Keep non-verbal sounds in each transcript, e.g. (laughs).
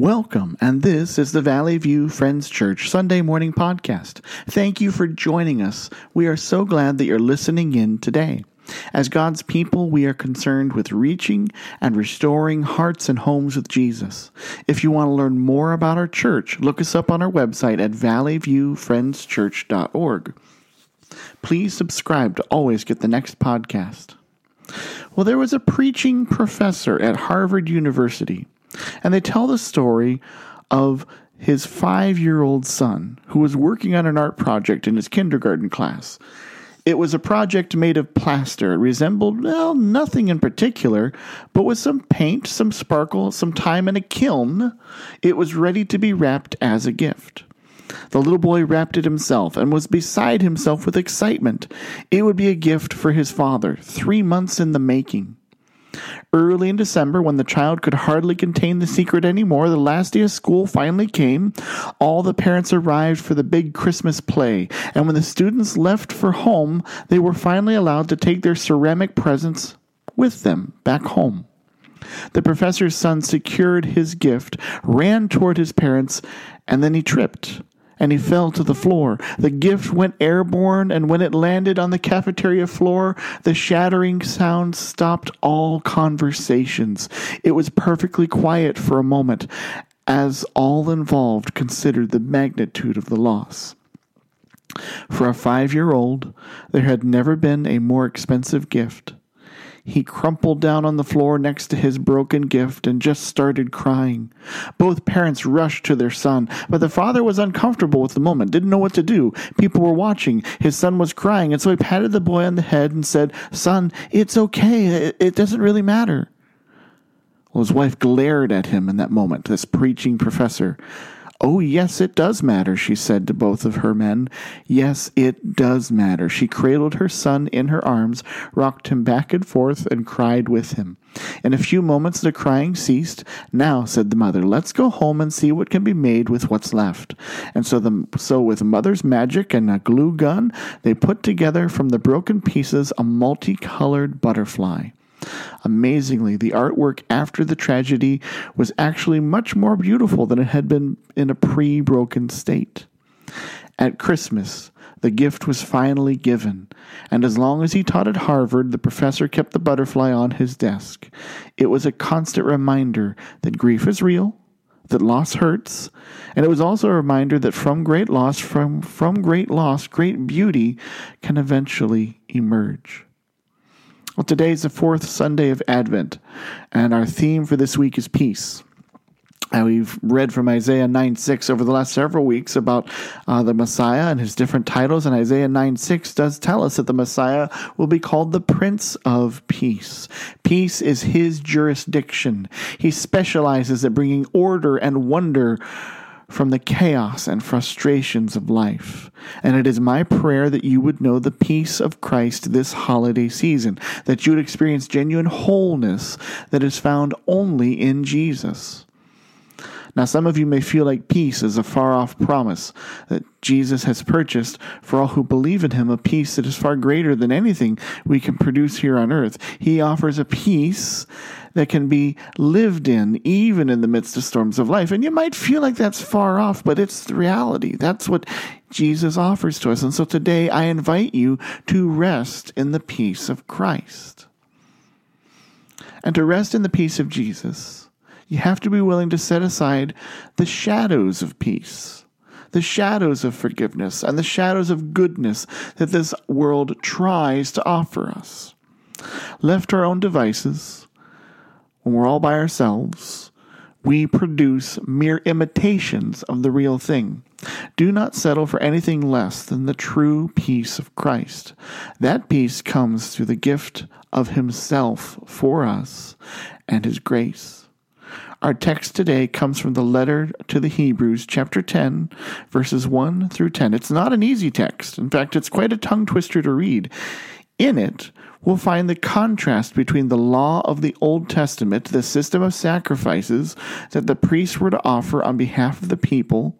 Welcome, and this is the Valley View Friends Church Sunday morning podcast. Thank you for joining us. We are so glad that you're listening in today. As God's people, we are concerned with reaching and restoring hearts and homes with Jesus. If you want to learn more about our church, look us up on our website at valleyviewfriendschurch.org. Please subscribe to always get the next podcast. Well, there was a preaching professor at Harvard University and they tell the story of his five year old son who was working on an art project in his kindergarten class. It was a project made of plaster. It resembled, well, nothing in particular, but with some paint, some sparkle, some time, and a kiln, it was ready to be wrapped as a gift. The little boy wrapped it himself and was beside himself with excitement. It would be a gift for his father, three months in the making. Early in December, when the child could hardly contain the secret anymore, the last day of school finally came. All the parents arrived for the big Christmas play, and when the students left for home, they were finally allowed to take their ceramic presents with them back home. The professor's son secured his gift, ran toward his parents, and then he tripped and he fell to the floor. The gift went airborne, and when it landed on the cafeteria floor, the shattering sound stopped all conversations. It was perfectly quiet for a moment as all involved considered the magnitude of the loss. For a five year old, there had never been a more expensive gift. He crumpled down on the floor next to his broken gift and just started crying. Both parents rushed to their son, but the father was uncomfortable with the moment, didn't know what to do. People were watching. His son was crying, and so he patted the boy on the head and said, Son, it's okay. It, doesn't really matter. Well, his wife glared at him in that moment, this preaching professor. Oh, yes, it does matter, she said to both of her men. Yes, it does matter. She cradled her son in her arms, rocked him back and forth, and cried with him. In a few moments the crying ceased. Now, said the mother, let's go home and see what can be made with what's left. And so, the, so with mother's magic and a glue gun, they put together from the broken pieces a multicolored butterfly. Amazingly, the artwork after the tragedy was actually much more beautiful than it had been in a pre broken state. At Christmas, the gift was finally given, and as long as he taught at Harvard, the professor kept the butterfly on his desk. It was a constant reminder that grief is real, that loss hurts, and it was also a reminder that from great loss, from, from great loss, great beauty can eventually emerge. Well, today is the fourth Sunday of Advent, and our theme for this week is peace. And we've read from Isaiah 9 6 over the last several weeks about uh, the Messiah and his different titles. And Isaiah 9 6 does tell us that the Messiah will be called the Prince of Peace. Peace is his jurisdiction. He specializes at bringing order and wonder from the chaos and frustrations of life. And it is my prayer that you would know the peace of Christ this holiday season, that you would experience genuine wholeness that is found only in Jesus. Now, some of you may feel like peace is a far off promise that Jesus has purchased for all who believe in him, a peace that is far greater than anything we can produce here on earth. He offers a peace that can be lived in even in the midst of storms of life. And you might feel like that's far off, but it's the reality. That's what Jesus offers to us. And so today I invite you to rest in the peace of Christ. And to rest in the peace of Jesus, you have to be willing to set aside the shadows of peace, the shadows of forgiveness, and the shadows of goodness that this world tries to offer us. Left to our own devices, when we're all by ourselves, we produce mere imitations of the real thing. Do not settle for anything less than the true peace of Christ. That peace comes through the gift of Himself for us and His grace. Our text today comes from the letter to the Hebrews, chapter 10, verses 1 through 10. It's not an easy text. In fact, it's quite a tongue twister to read. In it, we'll find the contrast between the law of the Old Testament, the system of sacrifices that the priests were to offer on behalf of the people,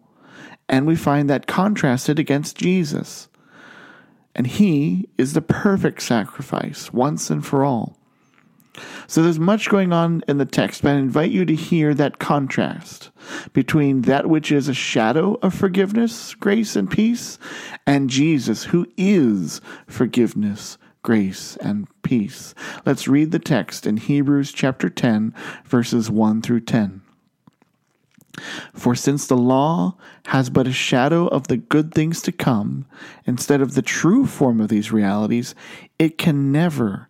and we find that contrasted against Jesus. And he is the perfect sacrifice once and for all. So there's much going on in the text, but I invite you to hear that contrast between that which is a shadow of forgiveness, grace, and peace, and Jesus, who is forgiveness, grace, and peace. Let's read the text in Hebrews chapter 10, verses 1 through 10. For since the law has but a shadow of the good things to come, instead of the true form of these realities, it can never,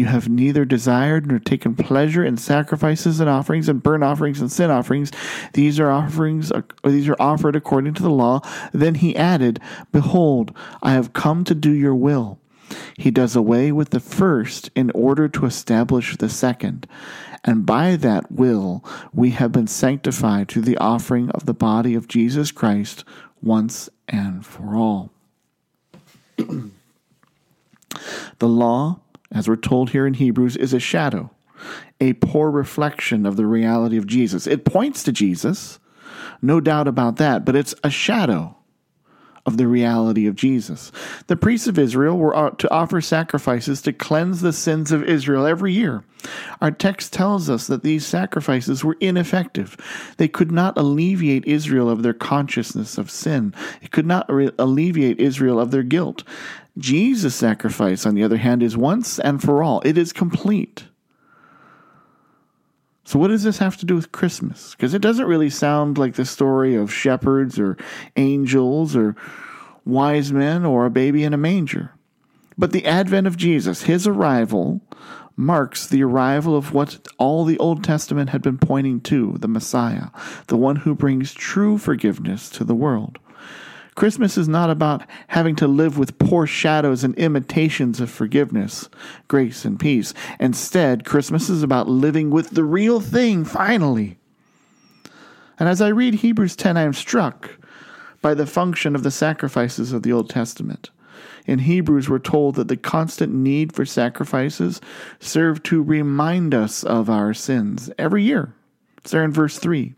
you have neither desired nor taken pleasure in sacrifices and offerings and burnt offerings and sin offerings. These are offerings, or these are offered according to the law. Then he added, Behold, I have come to do your will. He does away with the first in order to establish the second. And by that will, we have been sanctified through the offering of the body of Jesus Christ once and for all. (clears throat) the law as we're told here in Hebrews, is a shadow, a poor reflection of the reality of Jesus. It points to Jesus, no doubt about that, but it's a shadow of the reality of Jesus. The priests of Israel were uh, to offer sacrifices to cleanse the sins of Israel every year. Our text tells us that these sacrifices were ineffective. They could not alleviate Israel of their consciousness of sin. It could not re- alleviate Israel of their guilt. Jesus' sacrifice, on the other hand, is once and for all. It is complete. So, what does this have to do with Christmas? Because it doesn't really sound like the story of shepherds or angels or wise men or a baby in a manger. But the advent of Jesus, his arrival, marks the arrival of what all the Old Testament had been pointing to the Messiah, the one who brings true forgiveness to the world. Christmas is not about having to live with poor shadows and imitations of forgiveness, grace, and peace. Instead, Christmas is about living with the real thing, finally. And as I read Hebrews 10, I am struck by the function of the sacrifices of the Old Testament. In Hebrews, we're told that the constant need for sacrifices serve to remind us of our sins every year. It's there in verse 3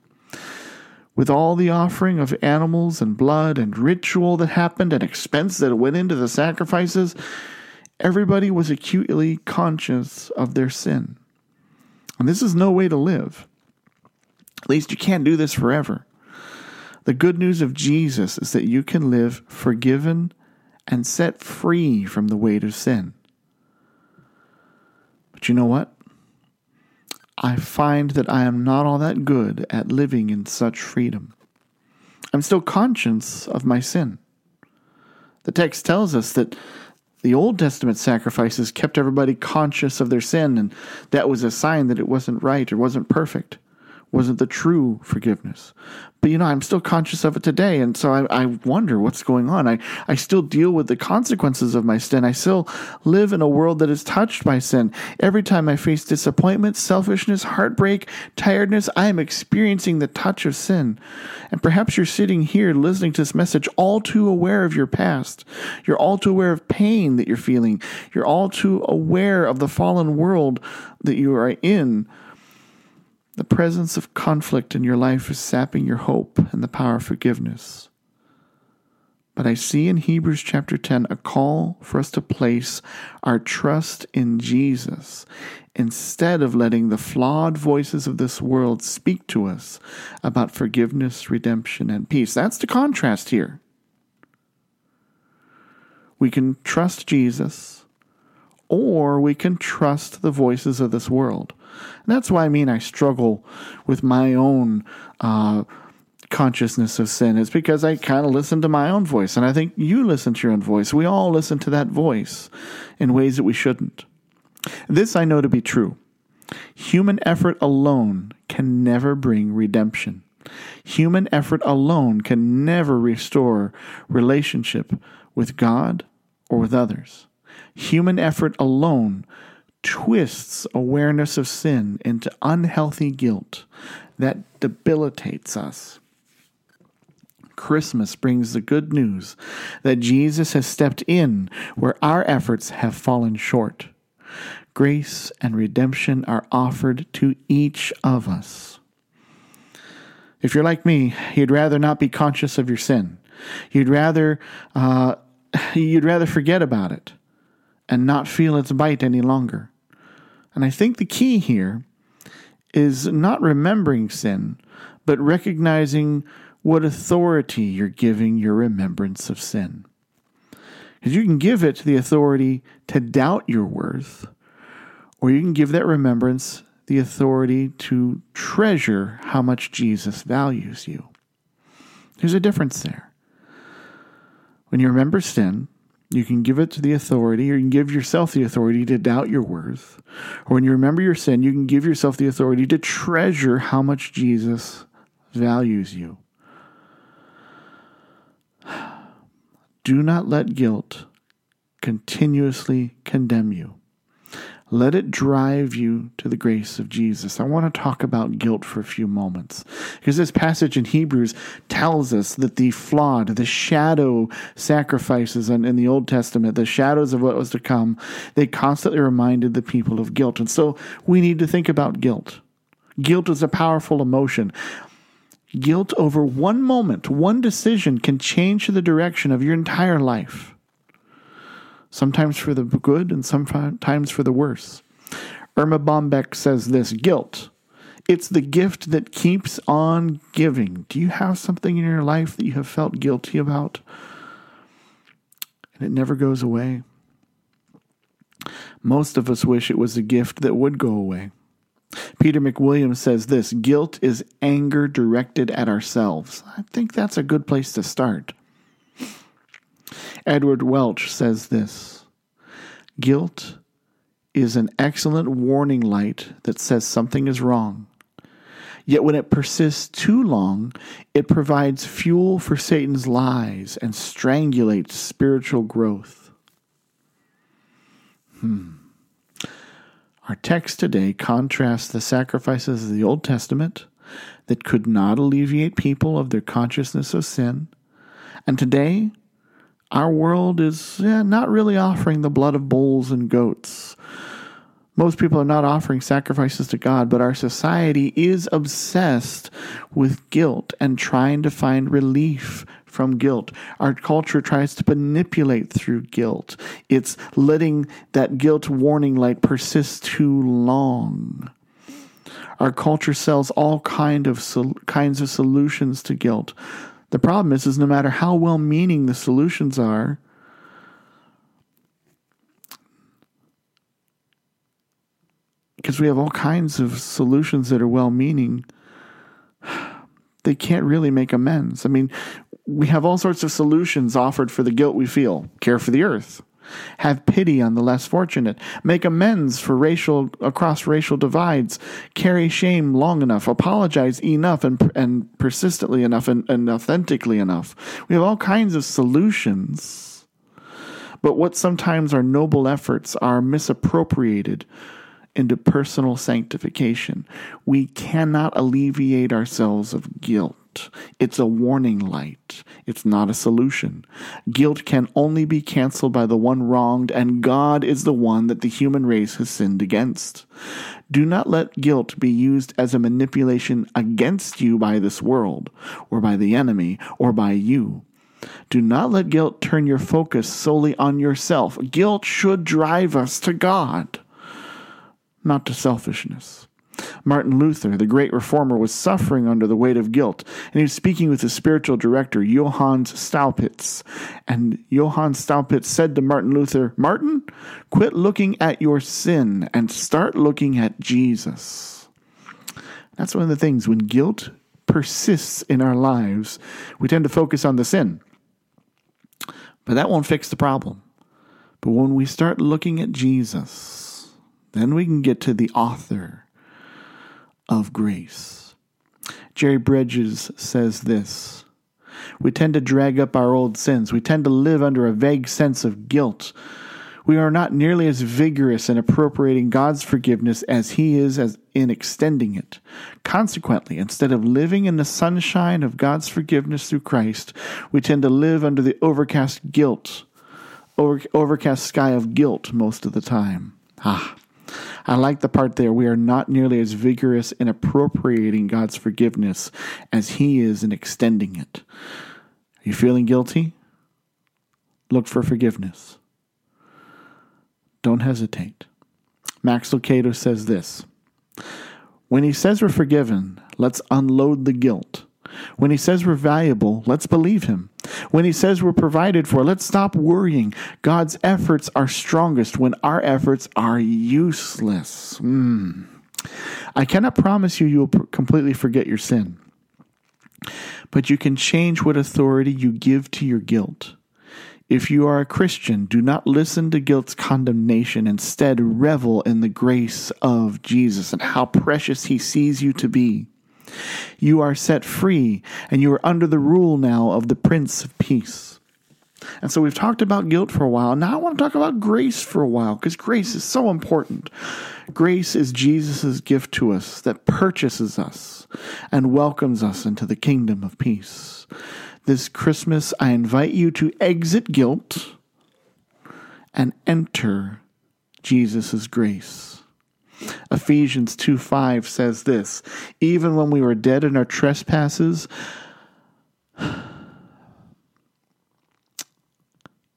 with all the offering of animals and blood and ritual that happened and expense that went into the sacrifices, everybody was acutely conscious of their sin. And this is no way to live. At least you can't do this forever. The good news of Jesus is that you can live forgiven and set free from the weight of sin. But you know what? I find that I am not all that good at living in such freedom. I'm still conscious of my sin. The text tells us that the Old Testament sacrifices kept everybody conscious of their sin, and that was a sign that it wasn't right or wasn't perfect wasn't the true forgiveness. But you know, I'm still conscious of it today. And so I, I, wonder what's going on. I, I still deal with the consequences of my sin. I still live in a world that is touched by sin. Every time I face disappointment, selfishness, heartbreak, tiredness, I am experiencing the touch of sin. And perhaps you're sitting here listening to this message all too aware of your past. You're all too aware of pain that you're feeling. You're all too aware of the fallen world that you are in. The presence of conflict in your life is sapping your hope and the power of forgiveness. But I see in Hebrews chapter 10 a call for us to place our trust in Jesus instead of letting the flawed voices of this world speak to us about forgiveness, redemption, and peace. That's the contrast here. We can trust Jesus, or we can trust the voices of this world. And that's why I mean I struggle with my own uh, consciousness of sin. It's because I kind of listen to my own voice, and I think you listen to your own voice. We all listen to that voice in ways that we shouldn't. This I know to be true. Human effort alone can never bring redemption. Human effort alone can never restore relationship with God or with others. Human effort alone twists awareness of sin into unhealthy guilt that debilitates us. Christmas brings the good news that Jesus has stepped in where our efforts have fallen short. Grace and redemption are offered to each of us. If you're like me, you'd rather not be conscious of your sin. You'd rather uh, (laughs) you'd rather forget about it and not feel its bite any longer. And I think the key here is not remembering sin, but recognizing what authority you're giving your remembrance of sin. Because you can give it the authority to doubt your worth, or you can give that remembrance the authority to treasure how much Jesus values you. There's a difference there. When you remember sin, you can give it to the authority, or you can give yourself the authority to doubt your worth. Or when you remember your sin, you can give yourself the authority to treasure how much Jesus values you. (sighs) Do not let guilt continuously condemn you. Let it drive you to the grace of Jesus. I want to talk about guilt for a few moments because this passage in Hebrews tells us that the flawed, the shadow sacrifices in, in the Old Testament, the shadows of what was to come, they constantly reminded the people of guilt. And so we need to think about guilt. Guilt is a powerful emotion. Guilt over one moment, one decision can change the direction of your entire life sometimes for the good and sometimes for the worse. Erma Bombeck says this guilt. It's the gift that keeps on giving. Do you have something in your life that you have felt guilty about and it never goes away? Most of us wish it was a gift that would go away. Peter McWilliams says this guilt is anger directed at ourselves. I think that's a good place to start. Edward Welch says this Guilt is an excellent warning light that says something is wrong. Yet when it persists too long, it provides fuel for Satan's lies and strangulates spiritual growth. Hmm. Our text today contrasts the sacrifices of the Old Testament that could not alleviate people of their consciousness of sin, and today our world is yeah, not really offering the blood of bulls and goats. Most people are not offering sacrifices to God, but our society is obsessed with guilt and trying to find relief from guilt. Our culture tries to manipulate through guilt. It's letting that guilt warning light persist too long. Our culture sells all kind of sol- kinds of solutions to guilt. The problem is, is no matter how well meaning the solutions are, because we have all kinds of solutions that are well meaning, (sighs) they can't really make amends. I mean, we have all sorts of solutions offered for the guilt we feel care for the earth, have pity on the less fortunate, make amends for racial across racial divides, carry shame long enough, apologize enough and and persistently enough and, and authentically enough. We have all kinds of solutions. But what sometimes are noble efforts are misappropriated into personal sanctification. We cannot alleviate ourselves of guilt. It's a warning light. It's not a solution. Guilt can only be canceled by the one wronged, and God is the one that the human race has sinned against. Do not let guilt be used as a manipulation against you by this world, or by the enemy, or by you. Do not let guilt turn your focus solely on yourself. Guilt should drive us to God, not to selfishness. Martin Luther, the great reformer, was suffering under the weight of guilt, and he was speaking with his spiritual director, Johannes Staupitz. And Johannes Staupitz said to Martin Luther, Martin, quit looking at your sin and start looking at Jesus. That's one of the things when guilt persists in our lives, we tend to focus on the sin. But that won't fix the problem. But when we start looking at Jesus, then we can get to the author of grace. Jerry Bridges says this We tend to drag up our old sins. We tend to live under a vague sense of guilt we are not nearly as vigorous in appropriating God's forgiveness as He is as in extending it. Consequently, instead of living in the sunshine of God's forgiveness through Christ, we tend to live under the overcast guilt, over, overcast sky of guilt most of the time. Ah, I like the part there. We are not nearly as vigorous in appropriating God's forgiveness as He is in extending it. Are you feeling guilty? Look for forgiveness. Don't hesitate. Max Lucado says this When he says we're forgiven, let's unload the guilt. When he says we're valuable, let's believe him. When he says we're provided for, let's stop worrying. God's efforts are strongest when our efforts are useless. Mm. I cannot promise you you'll completely forget your sin, but you can change what authority you give to your guilt. If you are a Christian, do not listen to guilt's condemnation. Instead, revel in the grace of Jesus and how precious he sees you to be. You are set free, and you are under the rule now of the Prince of Peace. And so we've talked about guilt for a while. Now I want to talk about grace for a while because grace is so important. Grace is Jesus' gift to us that purchases us and welcomes us into the kingdom of peace. This Christmas, I invite you to exit guilt and enter Jesus' grace. Ephesians 2 5 says this Even when we were dead in our trespasses,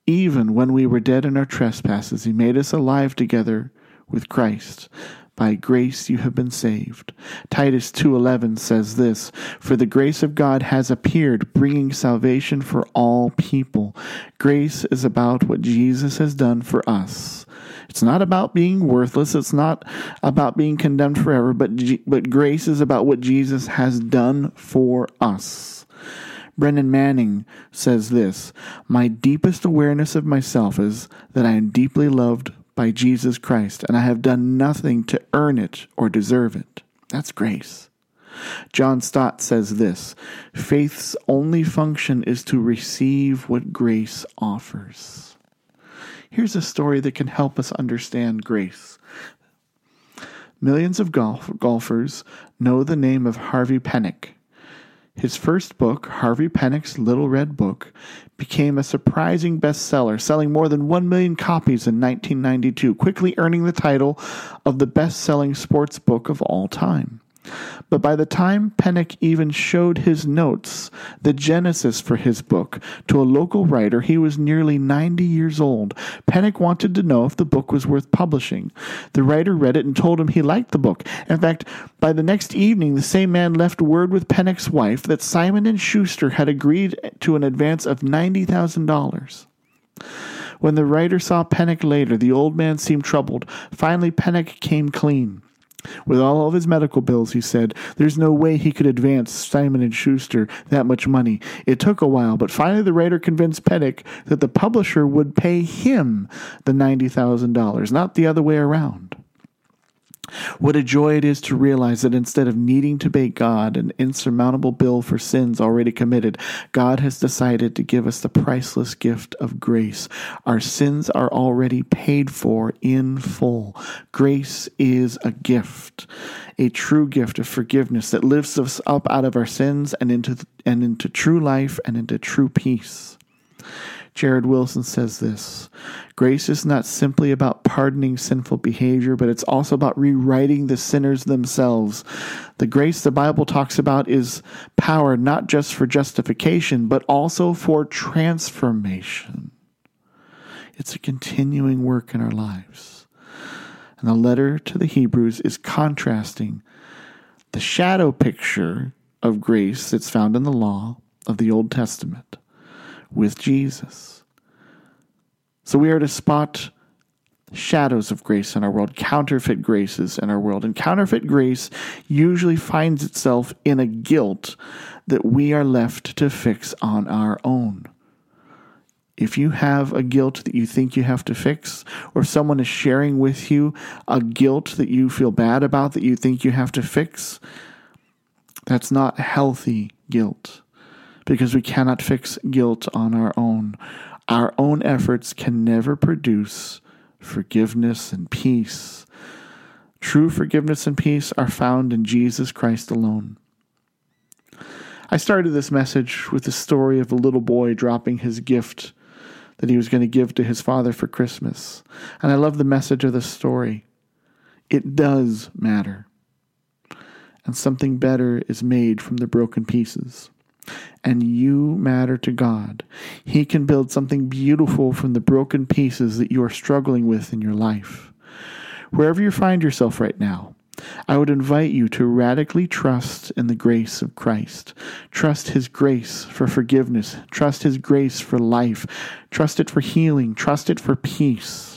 even when we were dead in our trespasses, he made us alive together with Christ. By grace you have been saved. Titus 2:11 says this, "For the grace of God has appeared, bringing salvation for all people." Grace is about what Jesus has done for us. It's not about being worthless, it's not about being condemned forever, but but grace is about what Jesus has done for us. Brennan Manning says this My deepest awareness of myself is that I am deeply loved by Jesus Christ, and I have done nothing to earn it or deserve it. That's grace. John Stott says this faith's only function is to receive what grace offers. Here's a story that can help us understand grace. Millions of golf, golfers know the name of Harvey Penick. His first book, Harvey Penick's Little Red Book, became a surprising bestseller, selling more than 1 million copies in 1992, quickly earning the title of the best selling sports book of all time. But by the time Penick even showed his notes, the genesis for his book, to a local writer, he was nearly 90 years old. Penick wanted to know if the book was worth publishing. The writer read it and told him he liked the book. In fact, by the next evening, the same man left word with Penick's wife that Simon and Schuster had agreed to an advance of $90,000. When the writer saw Penick later, the old man seemed troubled. Finally, Penick came clean. With all of his medical bills, he said, there's no way he could advance Simon and Schuster that much money. It took a while, but finally the writer convinced Penick that the publisher would pay him the $90,000, not the other way around. What a joy it is to realize that instead of needing to pay God an insurmountable bill for sins already committed, God has decided to give us the priceless gift of grace. Our sins are already paid for in full. Grace is a gift, a true gift of forgiveness that lifts us up out of our sins and into, and into true life and into true peace. Jared Wilson says this Grace is not simply about pardoning sinful behavior, but it's also about rewriting the sinners themselves. The grace the Bible talks about is power not just for justification, but also for transformation. It's a continuing work in our lives. And the letter to the Hebrews is contrasting the shadow picture of grace that's found in the law of the Old Testament with Jesus. So we are to spot shadows of grace in our world, counterfeit graces in our world. And counterfeit grace usually finds itself in a guilt that we are left to fix on our own. If you have a guilt that you think you have to fix, or someone is sharing with you a guilt that you feel bad about that you think you have to fix, that's not healthy guilt because we cannot fix guilt on our own. Our own efforts can never produce forgiveness and peace. True forgiveness and peace are found in Jesus Christ alone. I started this message with the story of a little boy dropping his gift that he was going to give to his father for Christmas. And I love the message of the story. It does matter. And something better is made from the broken pieces. And you matter to God. He can build something beautiful from the broken pieces that you are struggling with in your life. Wherever you find yourself right now, I would invite you to radically trust in the grace of Christ. Trust His grace for forgiveness. Trust His grace for life. Trust it for healing. Trust it for peace.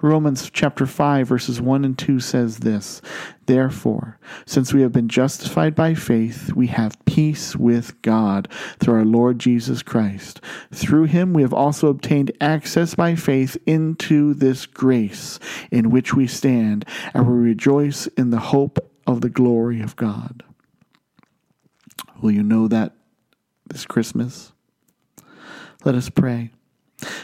Romans chapter 5 verses 1 and 2 says this, Therefore, since we have been justified by faith, we have peace with God through our Lord Jesus Christ. Through him we have also obtained access by faith into this grace in which we stand, and we rejoice in the hope of the glory of God. Will you know that this Christmas? Let us pray.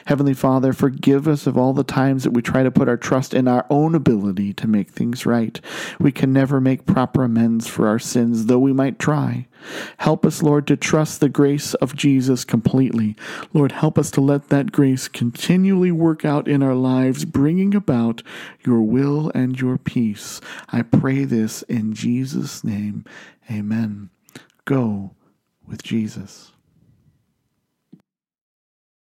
Heavenly Father, forgive us of all the times that we try to put our trust in our own ability to make things right. We can never make proper amends for our sins, though we might try. Help us, Lord, to trust the grace of Jesus completely. Lord, help us to let that grace continually work out in our lives, bringing about your will and your peace. I pray this in Jesus' name. Amen. Go with Jesus.